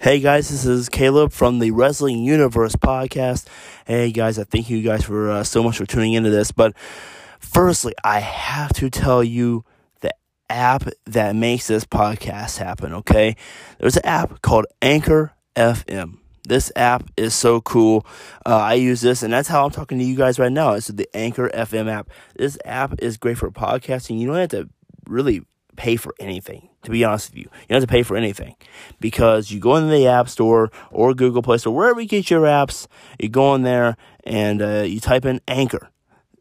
Hey guys, this is Caleb from the Wrestling Universe podcast. Hey guys, I thank you guys for uh, so much for tuning into this. But firstly, I have to tell you the app that makes this podcast happen, okay? There's an app called Anchor FM. This app is so cool. Uh, I use this, and that's how I'm talking to you guys right now. It's the Anchor FM app. This app is great for podcasting. You don't have to really pay for anything, to be honest with you. You don't have to pay for anything because you go into the App Store or Google Play Store, wherever you get your apps, you go in there and uh, you type in Anchor.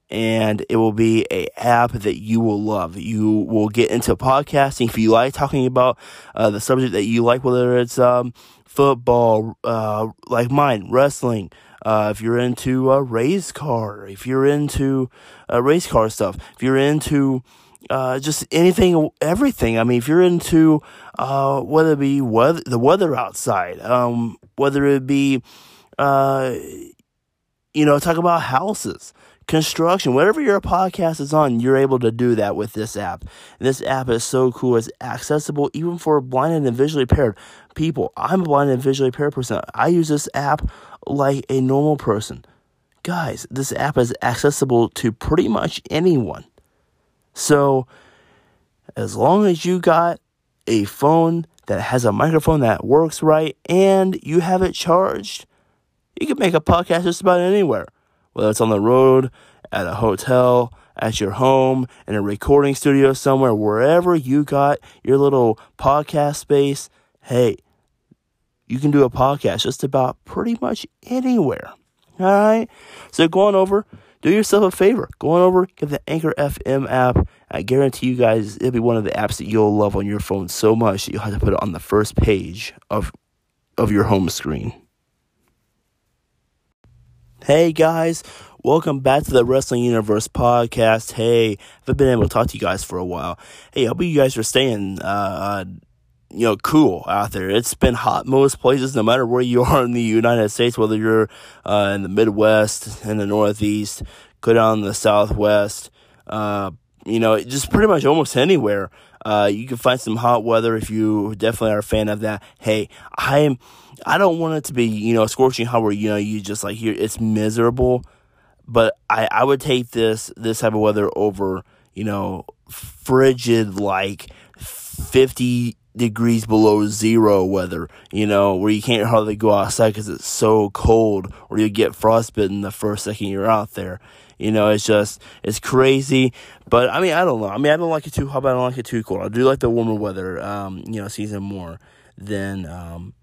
And it will be a app that you will love. You will get into podcasting if you like talking about uh, the subject that you like, whether it's um, football, uh, like mine, wrestling, uh, if you're into uh, race car, if you're into uh, race car stuff, if you're into uh, just anything, everything. I mean, if you're into uh, whether it be weather, the weather outside, um, whether it be, uh, you know, talk about houses, construction, whatever your podcast is on, you're able to do that with this app. And this app is so cool. It's accessible even for blind and visually impaired people. I'm a blind and visually impaired person. I use this app like a normal person. Guys, this app is accessible to pretty much anyone. So, as long as you got a phone that has a microphone that works right and you have it charged, you can make a podcast just about anywhere. Whether it's on the road, at a hotel, at your home, in a recording studio somewhere, wherever you got your little podcast space, hey, you can do a podcast just about pretty much anywhere. All right? So go on over do yourself a favor. Go on over, get the Anchor FM app. I guarantee you guys it'll be one of the apps that you'll love on your phone so much that you'll have to put it on the first page of of your home screen. Hey guys, welcome back to the Wrestling Universe podcast. Hey, I've been able to talk to you guys for a while. Hey, I hope you guys are staying uh, you know, cool out there. It's been hot most places, no matter where you are in the United States, whether you're uh, in the Midwest, in the Northeast, go down in the Southwest, uh, you know, just pretty much almost anywhere. Uh, you can find some hot weather if you definitely are a fan of that. Hey, I'm, I don't want it to be, you know, scorching hot where, you know, you just like here, it's miserable. But I, I would take this, this type of weather over, you know, frigid, like 50, degrees below zero weather, you know, where you can't hardly go outside because it's so cold, or you get frostbitten the first second you're out there. You know, it's just, it's crazy. But I mean, I don't know. I mean, I don't like it too hot, but I don't like it too cold. I do like the warmer weather, um, you know, season more than, um,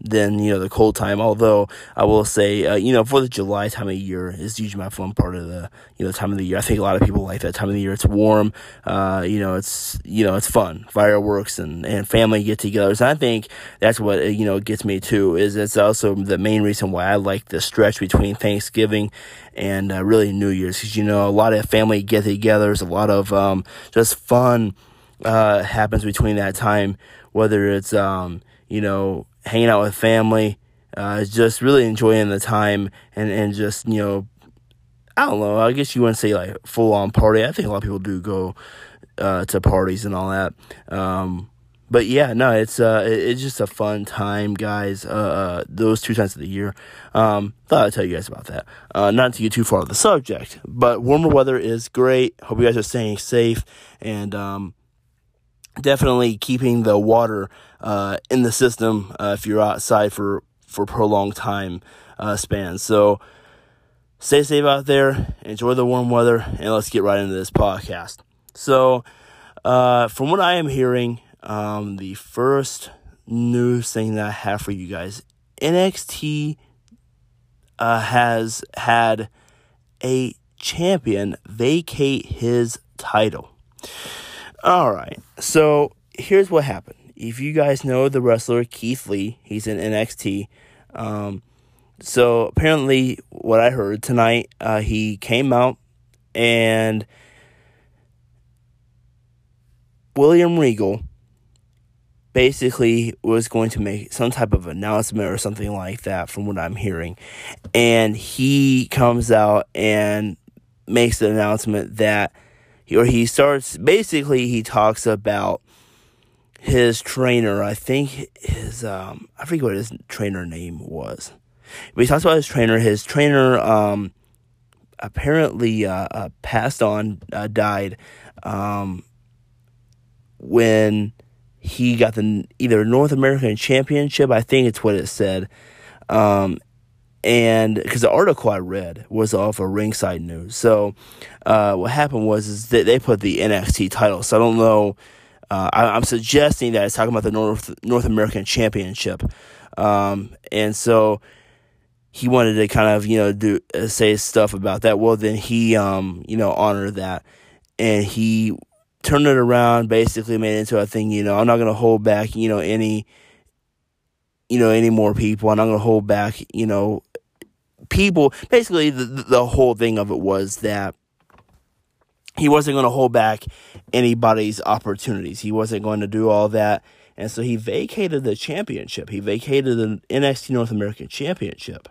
than you know the cold time. Although I will say, uh, you know, for the July time of year is usually my fun part of the you know time of the year. I think a lot of people like that time of the year. It's warm, uh, you know, it's you know it's fun, fireworks and and family get-togethers. I think that's what uh, you know gets me too. Is it's also the main reason why I like the stretch between Thanksgiving and uh, really New Year's because you know a lot of family get-togethers, a lot of um, just fun uh, happens between that time. Whether it's um, you know hanging out with family, uh, just really enjoying the time and, and just, you know, I don't know, I guess you wouldn't say like full on party. I think a lot of people do go uh, to parties and all that. Um, but yeah, no, it's uh, it's just a fun time, guys. Uh, uh, those two times of the year. Um, thought I'd tell you guys about that. Uh, not to get too far off the subject, but warmer weather is great. Hope you guys are staying safe and um, definitely keeping the water uh, in the system uh, if you're outside for for prolonged time uh, spans. So stay safe out there, enjoy the warm weather, and let's get right into this podcast. So, uh, from what I am hearing, um, the first news thing that I have for you guys, NXT uh, has had a champion vacate his title. All right, so here's what happened if you guys know the wrestler Keith Lee, he's in NXT. Um, so apparently, what I heard tonight, uh, he came out and William Regal basically was going to make some type of announcement or something like that, from what I'm hearing. And he comes out and makes the announcement that, or he starts basically, he talks about his trainer, I think his um I forget what his trainer name was. But he talks about his trainer. His trainer um apparently uh, uh passed on, uh, died um when he got the either North American Championship, I think it's what it said. Um and because the article I read was off of Ringside News. So uh, what happened was is that they put the NXT title. So I don't know uh, I, am suggesting that it's talking about the North North American Championship, um, and so he wanted to kind of you know do uh, say stuff about that. Well, then he um, you know honored that, and he turned it around, basically made it into a thing. You know, I'm not gonna hold back. You know any. You know, any more people. I'm not gonna hold back. You know, people. Basically, the the whole thing of it was that he wasn't going to hold back anybody's opportunities. He wasn't going to do all that. And so he vacated the championship. He vacated the NXT North American Championship.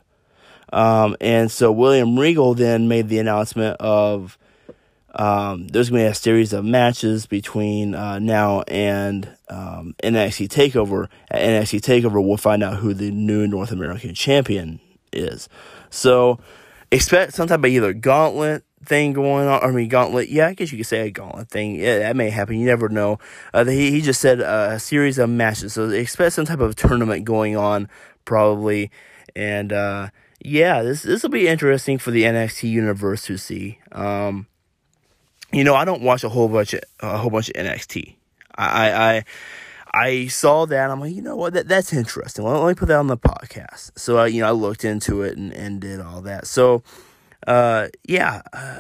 Um, and so William Regal then made the announcement of um, there's going to be a series of matches between uh, now and um, NXT Takeover. At NXT Takeover, we'll find out who the new North American champion is. So expect some type of either gauntlet thing going on. I mean, gauntlet. Yeah, I guess you could say a gauntlet thing. Yeah, that may happen. You never know. Uh, he he just said uh, a series of matches, so expect some type of tournament going on probably. And uh, yeah, this this will be interesting for the NXT universe to see. Um, you know, I don't watch a whole bunch of a whole bunch of NXT. I I. I saw that. I'm like, you know what? That that's interesting. Let, let me put that on the podcast. So, uh, you know, I looked into it and, and did all that. So, uh, yeah, uh,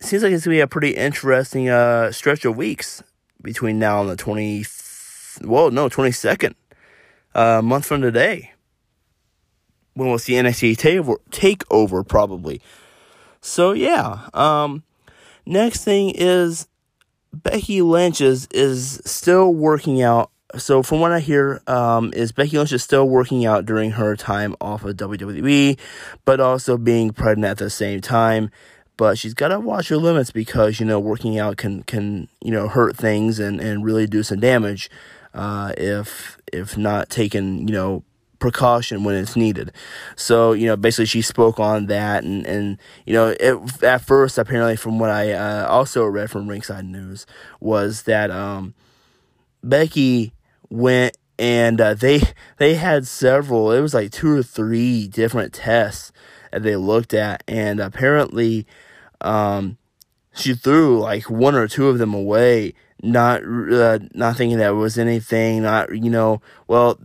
seems like it's gonna be a pretty interesting uh, stretch of weeks between now and the twenty. Well, no, twenty second uh, month from today when we'll see NXT takeover, takeover probably. So yeah, um, next thing is Becky Lynch is is still working out so from what I hear, um, is Becky Lynch is still working out during her time off of WWE, but also being pregnant at the same time. But she's got to watch her limits because you know working out can can you know hurt things and, and really do some damage uh, if if not taken you know precaution when it's needed. So, you know, basically she spoke on that and, and you know, it, at first, apparently from what I uh, also read from Ringside News was that um, Becky went and uh, they they had several. It was like two or three different tests that they looked at, and apparently, um, she threw like one or two of them away, not uh, not thinking that was anything. Not you know, well,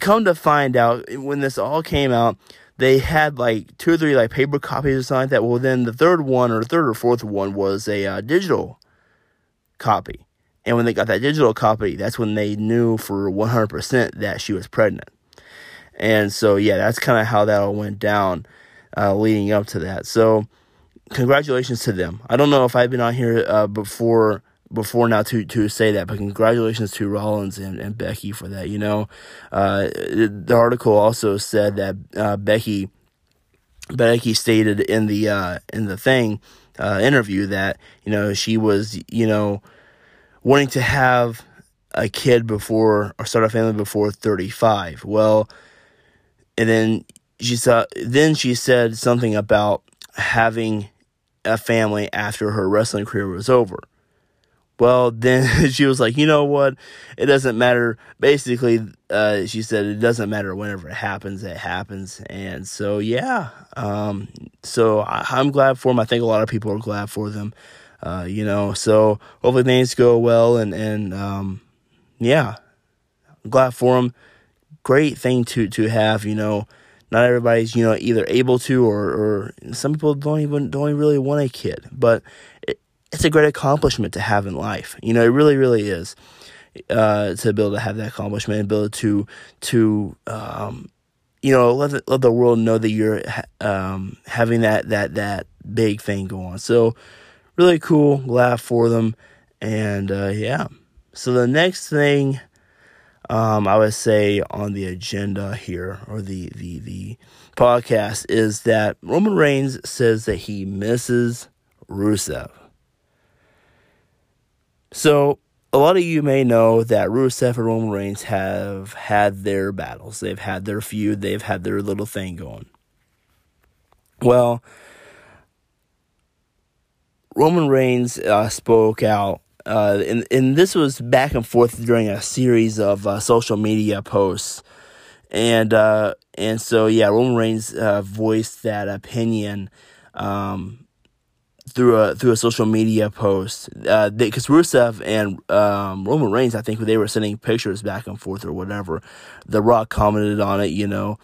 come to find out when this all came out. They had like two or three like paper copies or something like that. Well, then the third one or third or fourth one was a uh, digital copy. And when they got that digital copy, that's when they knew for 100% that she was pregnant. And so, yeah, that's kind of how that all went down uh, leading up to that. So, congratulations to them. I don't know if I've been on here uh, before before now to to say that, but congratulations to Rollins and, and Becky for that. You know, uh, the article also said that uh, Becky Becky stated in the uh, in the thing uh, interview that you know she was you know wanting to have a kid before or start a family before 35. Well, and then she saw then she said something about having a family after her wrestling career was over. Well, then she was like, you know what? It doesn't matter. Basically, uh, she said it doesn't matter whenever it happens, it happens. And so, yeah. Um, so I, I'm glad for them. I think a lot of people are glad for them. Uh, you know, so hopefully things go well and, and, um, yeah, I'm glad for them. Great thing to, to have, you know, not everybody's, you know, either able to or, or some people don't even, don't really want a kid, but it, it's a great accomplishment to have in life. You know, it really, really is. Uh, to be able to have that accomplishment and be able to, to, um, you know, let the, let the world know that you're, um, having that, that, that big thing go on. So, really cool. Glad for them. And uh, yeah. So the next thing um, I would say on the agenda here or the, the, the podcast is that Roman Reigns says that he misses Rusev. So a lot of you may know that Rusev and Roman Reigns have had their battles. They've had their feud. They've had their little thing going. Well, Roman Reigns uh, spoke out, uh, and and this was back and forth during a series of uh, social media posts, and uh, and so yeah, Roman Reigns uh, voiced that opinion. Um, through a through a social media post because uh, Rusev and um, Roman Reigns, I think they were sending pictures back and forth or whatever. The Rock commented on it, you know,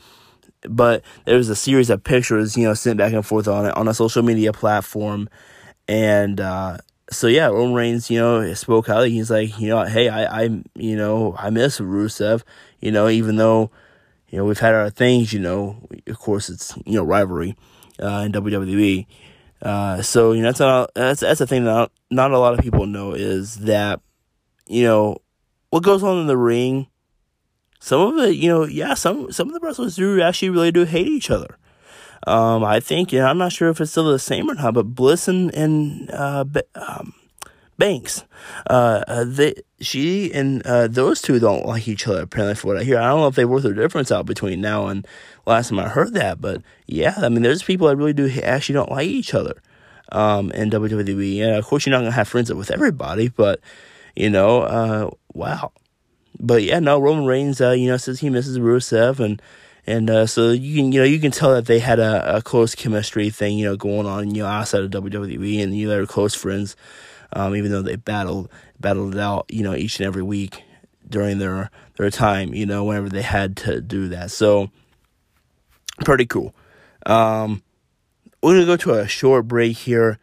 but there was a series of pictures, you know, sent back and forth on it on a social media platform, and uh, so yeah, Roman Reigns, you know, spoke out. He's like, you know, hey, I, I, you know, I miss Rusev, you know, even though, you know, we've had our things, you know, of course it's you know rivalry uh, in WWE. Uh, so you know that's not that's that's the thing that not, not a lot of people know is that you know what goes on in the ring. Some of it, you know, yeah, some some of the wrestlers do actually really do hate each other. Um, I think, you know, I'm not sure if it's still the same or not, but Bliss and, and uh, um, Banks, uh, uh, they, she and uh, those two don't like each other. Apparently, for what I hear, I don't know if they worked their difference out between now and last time I heard that. But yeah, I mean, there's people that really do actually don't like each other um, in WWE. And of course, you're not gonna have friends with everybody, but you know, uh, wow. But yeah, no, Roman Reigns, uh, you know, says he misses Rusev and and uh, so you can you know you can tell that they had a, a close chemistry thing you know going on you know outside of WWE and you know they were close friends, um, even though they battled battled it out you know each and every week during their their time you know whenever they had to do that so pretty cool. Um, we're gonna go to a short break here,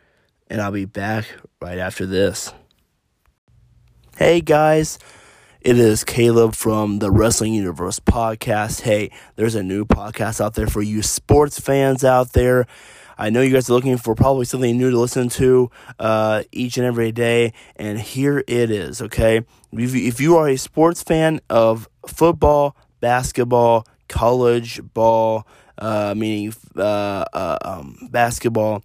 and I'll be back right after this. Hey guys. It is Caleb from the Wrestling Universe podcast. Hey, there's a new podcast out there for you sports fans out there. I know you guys are looking for probably something new to listen to uh, each and every day, and here it is, okay? If you, are a sports fan of football, basketball, college ball, uh, meaning uh, uh, um, basketball,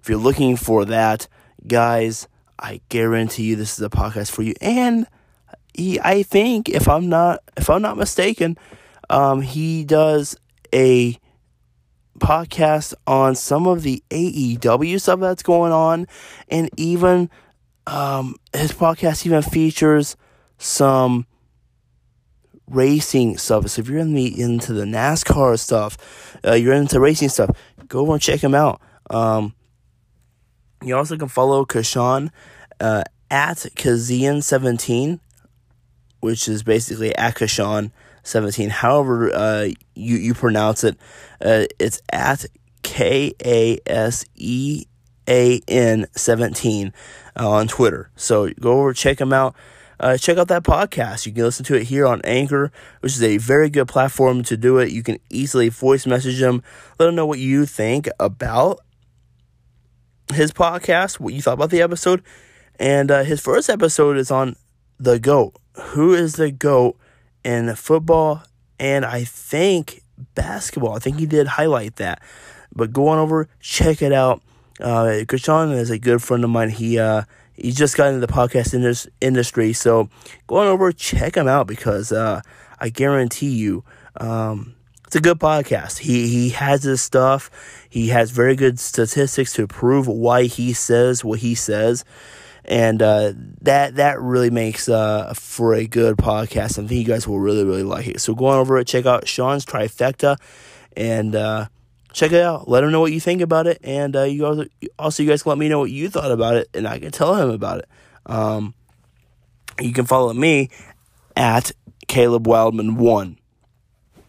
if you're looking for that, guys, I guarantee you this is a podcast for you. And he, I think if I'm not if I'm not mistaken, um, he does a podcast on some of the AEW stuff that's going on, and even um, his podcast even features some racing stuff. So if you're into the NASCAR stuff, uh, you're into racing stuff, go and check him out. Um, you also can follow Kashan uh, at Kazian17 which is basically Akashan 17. However, uh, you, you pronounce it, uh, it's at K A S E A N 17 uh, on Twitter. So go over, check them out. Uh, check out that podcast. You can listen to it here on Anchor, which is a very good platform to do it. You can easily voice message them, let them know what you think about his podcast, what you thought about the episode. And uh, his first episode is on the GOAT, who is the GOAT in football and I think basketball. I think he did highlight that. But go on over, check it out. Uh, Krishan is a good friend of mine. He uh, he just got into the podcast indus- industry, so go on over, check him out because uh, I guarantee you, um, it's a good podcast. He he has his stuff. He has very good statistics to prove why he says what he says and uh, that that really makes uh, for a good podcast. I think you guys will really really like it. So go on over it, check out Sean's trifecta, and uh, check it out. Let him know what you think about it, and uh, you also also you guys can let me know what you thought about it, and I can tell him about it. Um, you can follow me at Caleb Wildman one.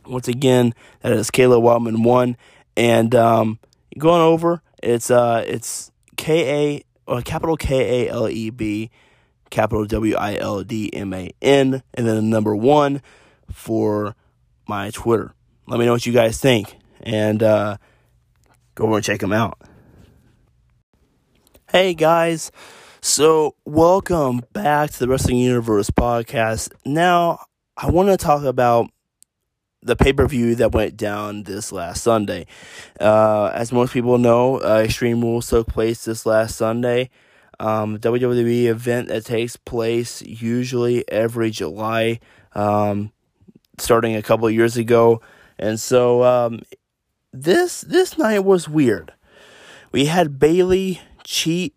Once again, that is Caleb Wildman one, and um, going over it's uh it's K A or capital K A L E B, capital W I L D M A N, and then the number one for my Twitter. Let me know what you guys think, and uh, go over and check them out. Hey guys, so welcome back to the Wrestling Universe podcast. Now, I want to talk about the pay per view that went down this last Sunday. Uh, as most people know, uh, Extreme Rules took place this last Sunday. um, WWE event that takes place usually every July, um, starting a couple years ago. And so um, this this night was weird. We had Bayley cheat,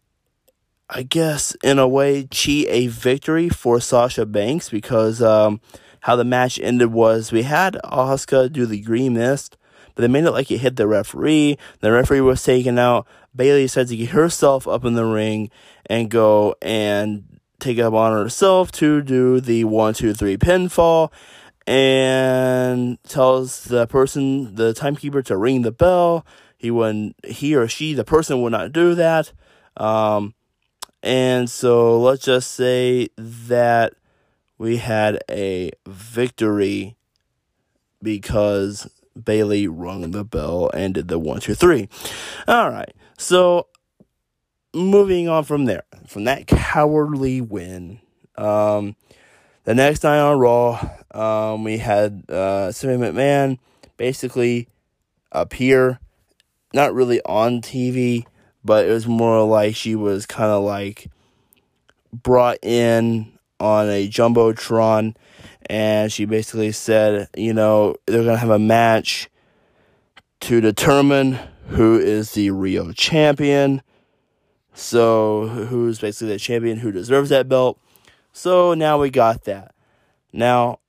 I guess, in a way, cheat a victory for Sasha Banks because um, how the match ended was we had Asuka do the green mist, but they made it like it hit the referee. The referee was taken out. Bayley said to get herself up in the ring and go and take up on herself to do the one, two, three pinfall and tells the person, the timekeeper, to ring the bell. He wouldn't, he or she, the person would not do that. Um, and so let's just say that we had a victory because Bayley rung the bell and did the one, two, three. All right. So moving on from there, from that cowardly win, um, the next night on Raw, um, we had uh, Stephanie McMahon basically appear, not really on TV, but it was more like she was kind of like brought in on a jumbotron, and she basically said, you know, they're gonna have a match to determine who is the real champion. So, who's basically the champion who deserves that belt? So now we got that. Now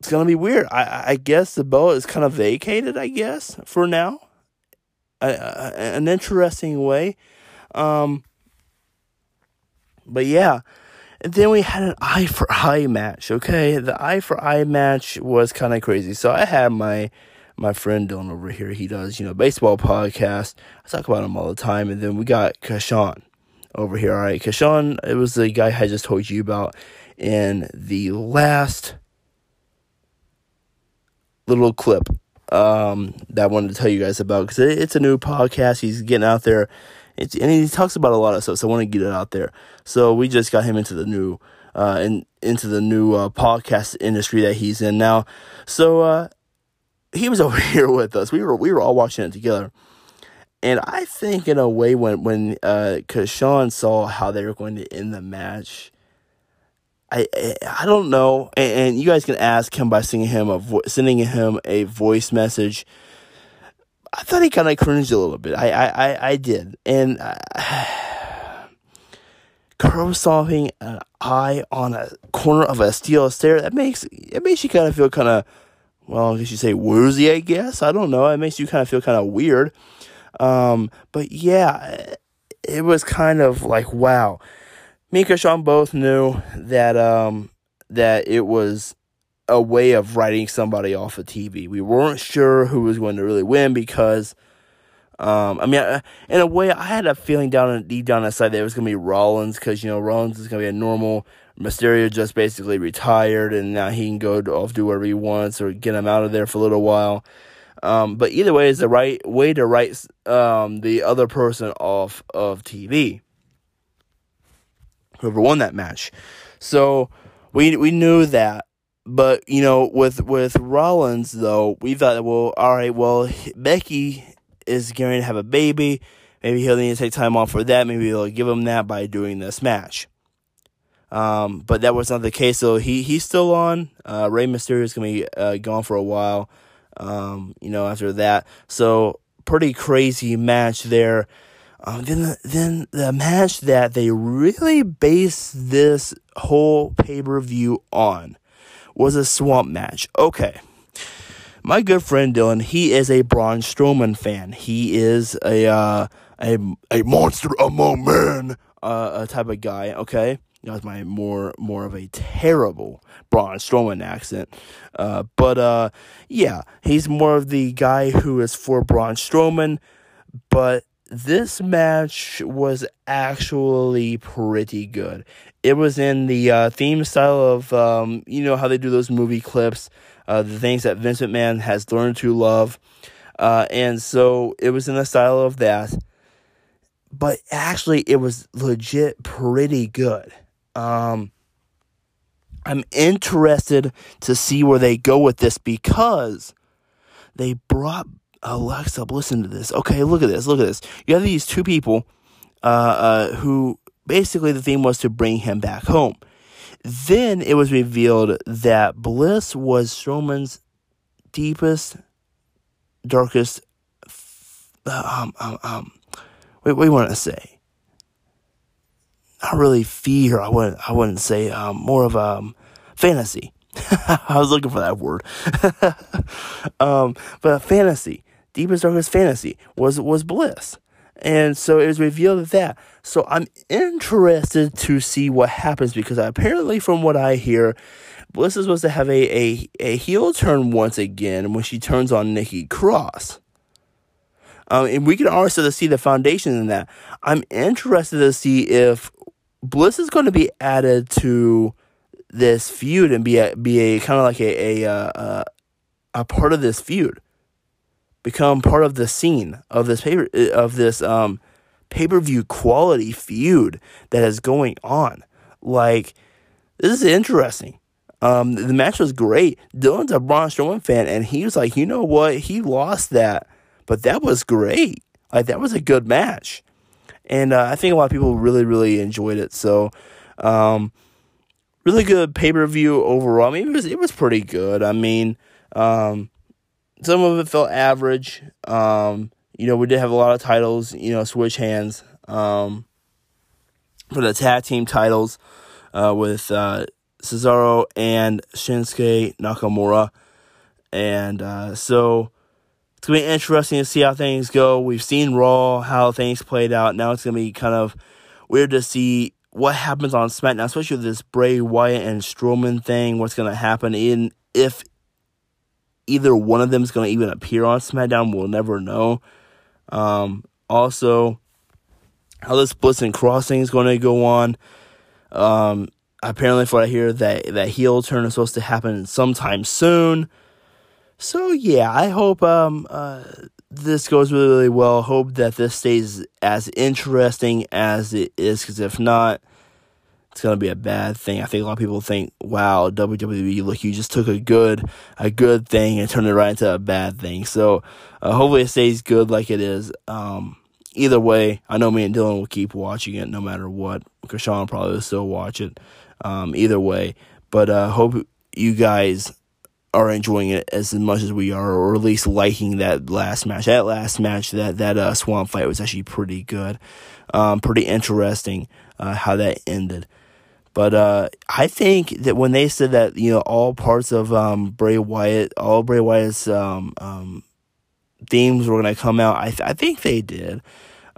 it's gonna be weird. I I guess the belt is kind of vacated. I guess for now, a, a, an interesting way. Um, but yeah, then we had an eye for eye match. Okay, the eye for eye match was kind of crazy. So I had my my friend Dylan over here. He does you know baseball podcast. I talk about him all the time. And then we got Kashawn over here. All right, Kashawn, it was the guy I just told you about in the last little clip um, that I wanted to tell you guys about because it, it's a new podcast. He's getting out there, it's, and he talks about a lot of stuff. So I want to get it out there. So we just got him into the new, uh, in, into the new uh, podcast industry that he's in now. So uh, he was over here with us. We were we were all watching it together. And I think in a way when when uh Kashawn saw how they were going to end the match, I I, I don't know, and, and, you guys can ask him by sending him a vo- sending him a voice message. I thought he kind of cringed a little bit. I I I, I did, and uh, crow solving an eye on a corner of a steel stair that makes it makes you kind of feel kind of well, I guess you say woozy. I guess I don't know. It makes you kind of feel kind of weird. Um, but yeah, it was kind of like, wow. Me and Sean both knew that, um, that it was a way of writing somebody off of TV. We weren't sure who was going to really win because, um, I mean, in a way, I had a feeling down deep down inside that it was going to be Rollins because, you know, Rollins is going to be a normal. Mysterio just basically retired and now he can go off do whatever he wants or get him out of there for a little while. Um, but either way is the right way to write um, the other person off of TV. Whoever won that match, so we we knew that. But you know, with with Rollins though, we thought, well, all right, well, Becky is going to have a baby. Maybe he'll need to take time off for that. Maybe they'll give him that by doing this match. Um, but that was not the case. So he he's still on. Uh, Rey Mysterio is gonna be uh, gone for a while um, you know, after that. So pretty crazy match there. Um, then the, then the match that they really based this whole pay per view on was a swamp match. Okay. My good friend Dylan, he is a Braun Strowman fan. He is a uh, a a monster among men, uh, a type of guy. Okay, that was my more more of a terrible Braun Strowman accent. Uh, but uh, yeah, he's more of the guy who is for Braun Strowman. But this match was actually pretty good. It was in the uh, theme style of um, you know how they do those movie clips, uh, the things that Vince McMahon has learned to love, uh, and so it was in the style of that. But actually, it was legit pretty good. Um, I'm interested to see where they go with this because they brought Alexa. Listen to this. Okay, look at this. Look at this. You have these two people. uh, uh, who basically the theme was to bring him back home. Then it was revealed that Bliss was Strowman's deepest, darkest, um, um, um, wait, what do you want to say? Not really fear. I wouldn't. I wouldn't say. Um, more of um, fantasy. I was looking for that word. um, but fantasy, deepest darkest fantasy was was bliss. And so it was revealed that. So I'm interested to see what happens because apparently, from what I hear, Bliss is supposed to have a, a, a heel turn once again when she turns on Nikki Cross. Um, and we can also see the foundation in that. I'm interested to see if Bliss is going to be added to this feud and be a, be a kind of like a a, uh, a part of this feud become part of the scene of this paper of this um pay-per-view quality feud that is going on. Like this is interesting. Um, the match was great. Dylan's a Braun Strowman fan, and he was like, you know what? He lost that, but that was great. Like that was a good match, and uh, I think a lot of people really, really enjoyed it. So, um, really good pay per view overall. I mean, it was it was pretty good. I mean, um, some of it felt average. Um, you know, we did have a lot of titles, you know, switch hands um, for the tag team titles uh, with uh, Cesaro and Shinsuke Nakamura. And uh, so it's going to be interesting to see how things go. We've seen Raw, how things played out. Now it's going to be kind of weird to see what happens on SmackDown, especially with this Bray Wyatt and Strowman thing. What's going to happen in if either one of them is going to even appear on SmackDown, we'll never know. Um, also, how this Bliss and Crossing is going to go on. Um, apparently, for I hear that that heel turn is supposed to happen sometime soon. So yeah, I hope um uh, this goes really really well. Hope that this stays as interesting as it is, because if not, it's gonna be a bad thing. I think a lot of people think, "Wow, WWE, look, you just took a good a good thing and turned it right into a bad thing." So uh, hopefully it stays good like it is. Um, either way, I know me and Dylan will keep watching it no matter what. Krishan probably will still watch it. Um, either way, but uh, hope you guys are enjoying it as much as we are, or at least liking that last match. That last match, that that uh, swamp fight was actually pretty good, um, pretty interesting. Uh, how that ended. But uh, I think that when they said that, you know, all parts of um, Bray Wyatt, all Bray Wyatt's um, um, themes were going to come out, I, th- I think they did.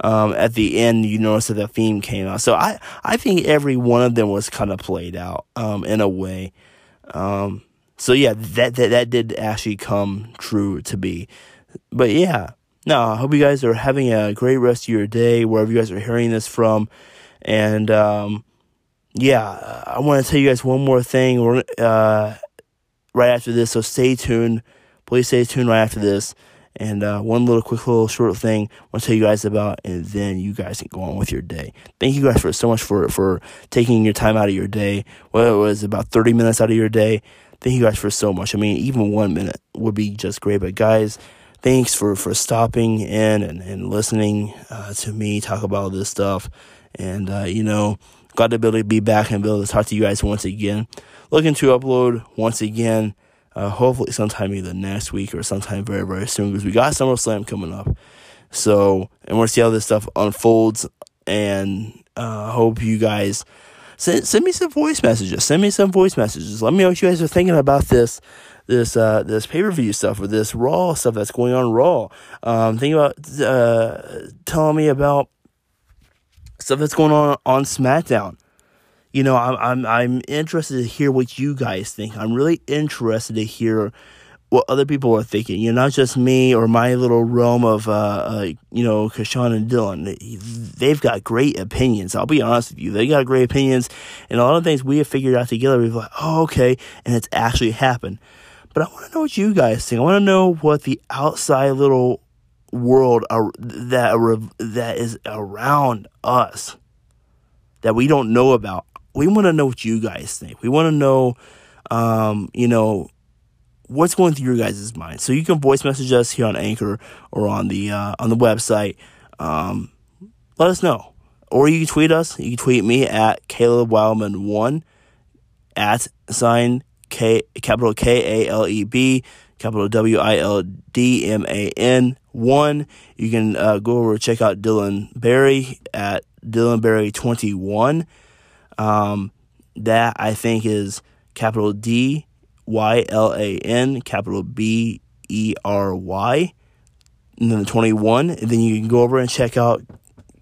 Um, at the end, you notice that the theme came out. So I, I think every one of them was kind of played out um, in a way. Um, so yeah, that, that that did actually come true to be. But yeah, no, I hope you guys are having a great rest of your day wherever you guys are hearing this from, and um, yeah, I want to tell you guys one more thing uh, right after this. So stay tuned. Please stay tuned right after this. And uh, one little quick little short thing I want to tell you guys about, and then you guys can go on with your day. Thank you guys for so much for for taking your time out of your day. Well, it was about thirty minutes out of your day. Thank you guys for so much. I mean, even one minute would be just great. But guys, thanks for for stopping in and and listening uh, to me talk about this stuff. And uh, you know glad to be able to be back and be able to talk to you guys once again. Looking to upload once again, uh, hopefully sometime either next week or sometime very, very soon because we got SummerSlam coming up. So, and we'll see how this stuff unfolds. And uh, hope you guys send, send me some voice messages. Send me some voice messages. Let me know what you guys are thinking about this this uh this pay per view stuff or this Raw stuff that's going on Raw. Um, think about uh telling me about stuff that's going on on SmackDown. You know, I'm I'm I'm interested to hear what you guys think. I'm really interested to hear what other people are thinking. You know, not just me or my little realm of uh, uh you know, Kashawn and Dylan. They've got great opinions. I'll be honest with you. They got great opinions and a lot of things we have figured out together. We've like, oh okay, and it's actually happened. But I want to know what you guys think. I want to know what the outside little world that that is around us that we don't know about. We want to know what you guys think. We want to know, um, you know, what's going through your guys' mind. So you can voice message us here on Anchor or on the uh, on the website. Um, let us know. or you can tweet us. You can tweet me at Caleb Wildman1 at sign K capital K A L E B capital W I L D M A N 1. You can uh, go over and check out Dylan Barry at Dylan Barry 21. Um, that I think is capital D Y L A N, capital B E R Y, and then the 21. And then you can go over and check out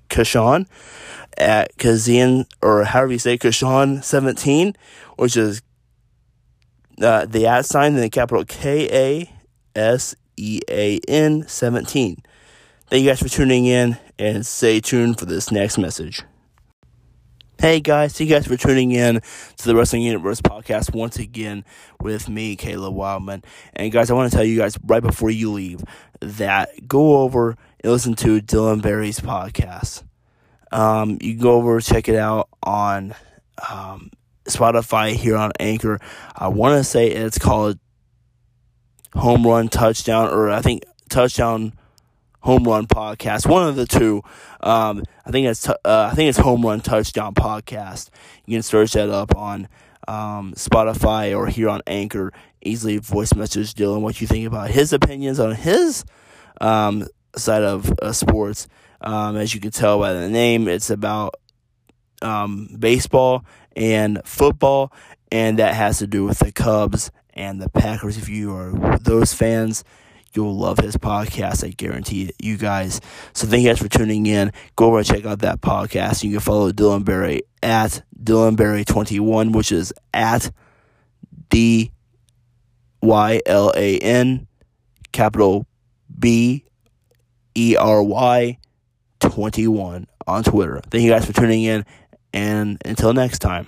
Kashan at Kazan, or however you say Kashan 17, which is uh, the at sign, then the capital K A S E A N 17. Thank you guys for tuning in and stay tuned for this next message. Hey guys, thank you guys for tuning in to the Wrestling Universe podcast once again with me, Caleb Wildman. And guys, I want to tell you guys right before you leave that go over and listen to Dylan Barry's podcast. Um, you can go over check it out on um, Spotify here on Anchor. I want to say it's called Home Run Touchdown, or I think Touchdown Home Run Podcast, one of the two. Um, I think it's uh, I think it's Home Run Touchdown Podcast. You can search that up on um, Spotify or here on Anchor. Easily voice message Dylan what you think about his opinions on his um, side of uh, sports. Um, as you can tell by the name, it's about um, baseball and football, and that has to do with the Cubs and the Packers. If you are those fans, You'll love his podcast. I guarantee it, you guys. So thank you guys for tuning in. Go over and check out that podcast. You can follow Dylan Barry at Dylan Barry21, which is at D Y L A N capital B E R Y 21 on Twitter. Thank you guys for tuning in. And until next time.